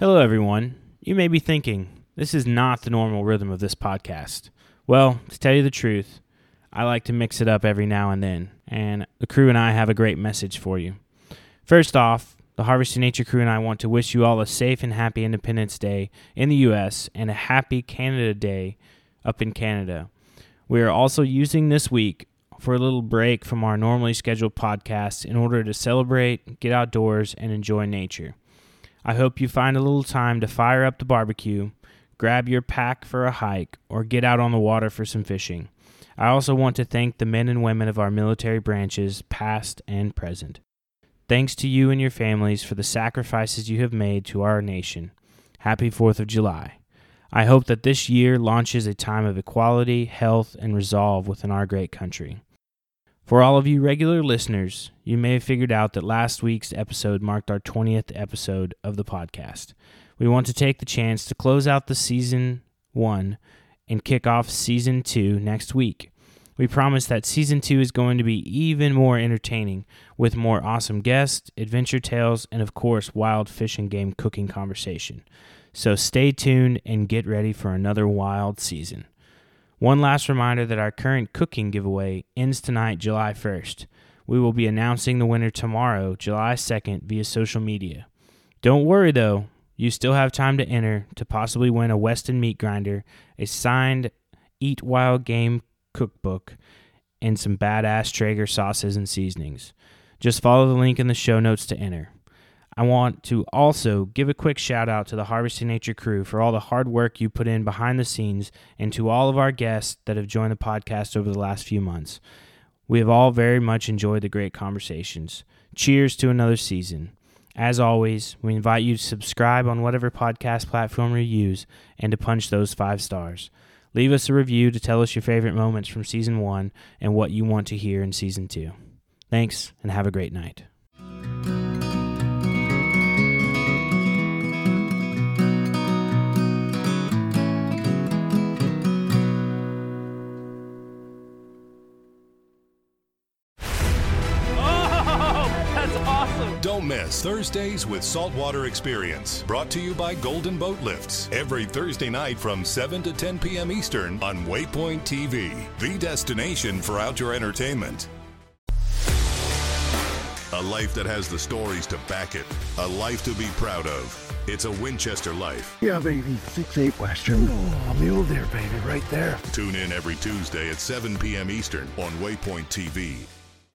Hello, everyone. You may be thinking, this is not the normal rhythm of this podcast. Well, to tell you the truth, I like to mix it up every now and then, and the crew and I have a great message for you. First off, the Harvest Harvesting Nature crew and I want to wish you all a safe and happy Independence Day in the U.S. and a happy Canada Day up in Canada. We are also using this week for a little break from our normally scheduled podcasts in order to celebrate, get outdoors, and enjoy nature. I hope you find a little time to fire up the barbecue, grab your pack for a hike, or get out on the water for some fishing. I also want to thank the men and women of our military branches, past and present. Thanks to you and your families for the sacrifices you have made to our nation. Happy 4th of July. I hope that this year launches a time of equality, health, and resolve within our great country. For all of you regular listeners, you may have figured out that last week's episode marked our 20th episode of the podcast. We want to take the chance to close out the season one and kick off season two next week. We promise that season two is going to be even more entertaining with more awesome guests, adventure tales, and of course, wild fish and game cooking conversation. So stay tuned and get ready for another wild season. One last reminder that our current cooking giveaway ends tonight, July 1st. We will be announcing the winner tomorrow, July 2nd, via social media. Don't worry though, you still have time to enter to possibly win a Weston meat grinder, a signed Eat Wild Game cookbook, and some badass Traeger sauces and seasonings. Just follow the link in the show notes to enter. I want to also give a quick shout out to the Harvesting Nature crew for all the hard work you put in behind the scenes and to all of our guests that have joined the podcast over the last few months. We have all very much enjoyed the great conversations. Cheers to another season. As always, we invite you to subscribe on whatever podcast platform you use and to punch those five stars. Leave us a review to tell us your favorite moments from season one and what you want to hear in season two. Thanks, and have a great night. Miss Thursdays with Saltwater Experience, brought to you by Golden Boat Lifts. Every Thursday night from 7 to 10 p.m. Eastern on Waypoint TV, the destination for outdoor entertainment. A life that has the stories to back it, a life to be proud of. It's a Winchester life. Yeah, baby. Six eight Western. Oh, mule deer, baby, right there. Tune in every Tuesday at 7 p.m. Eastern on Waypoint TV.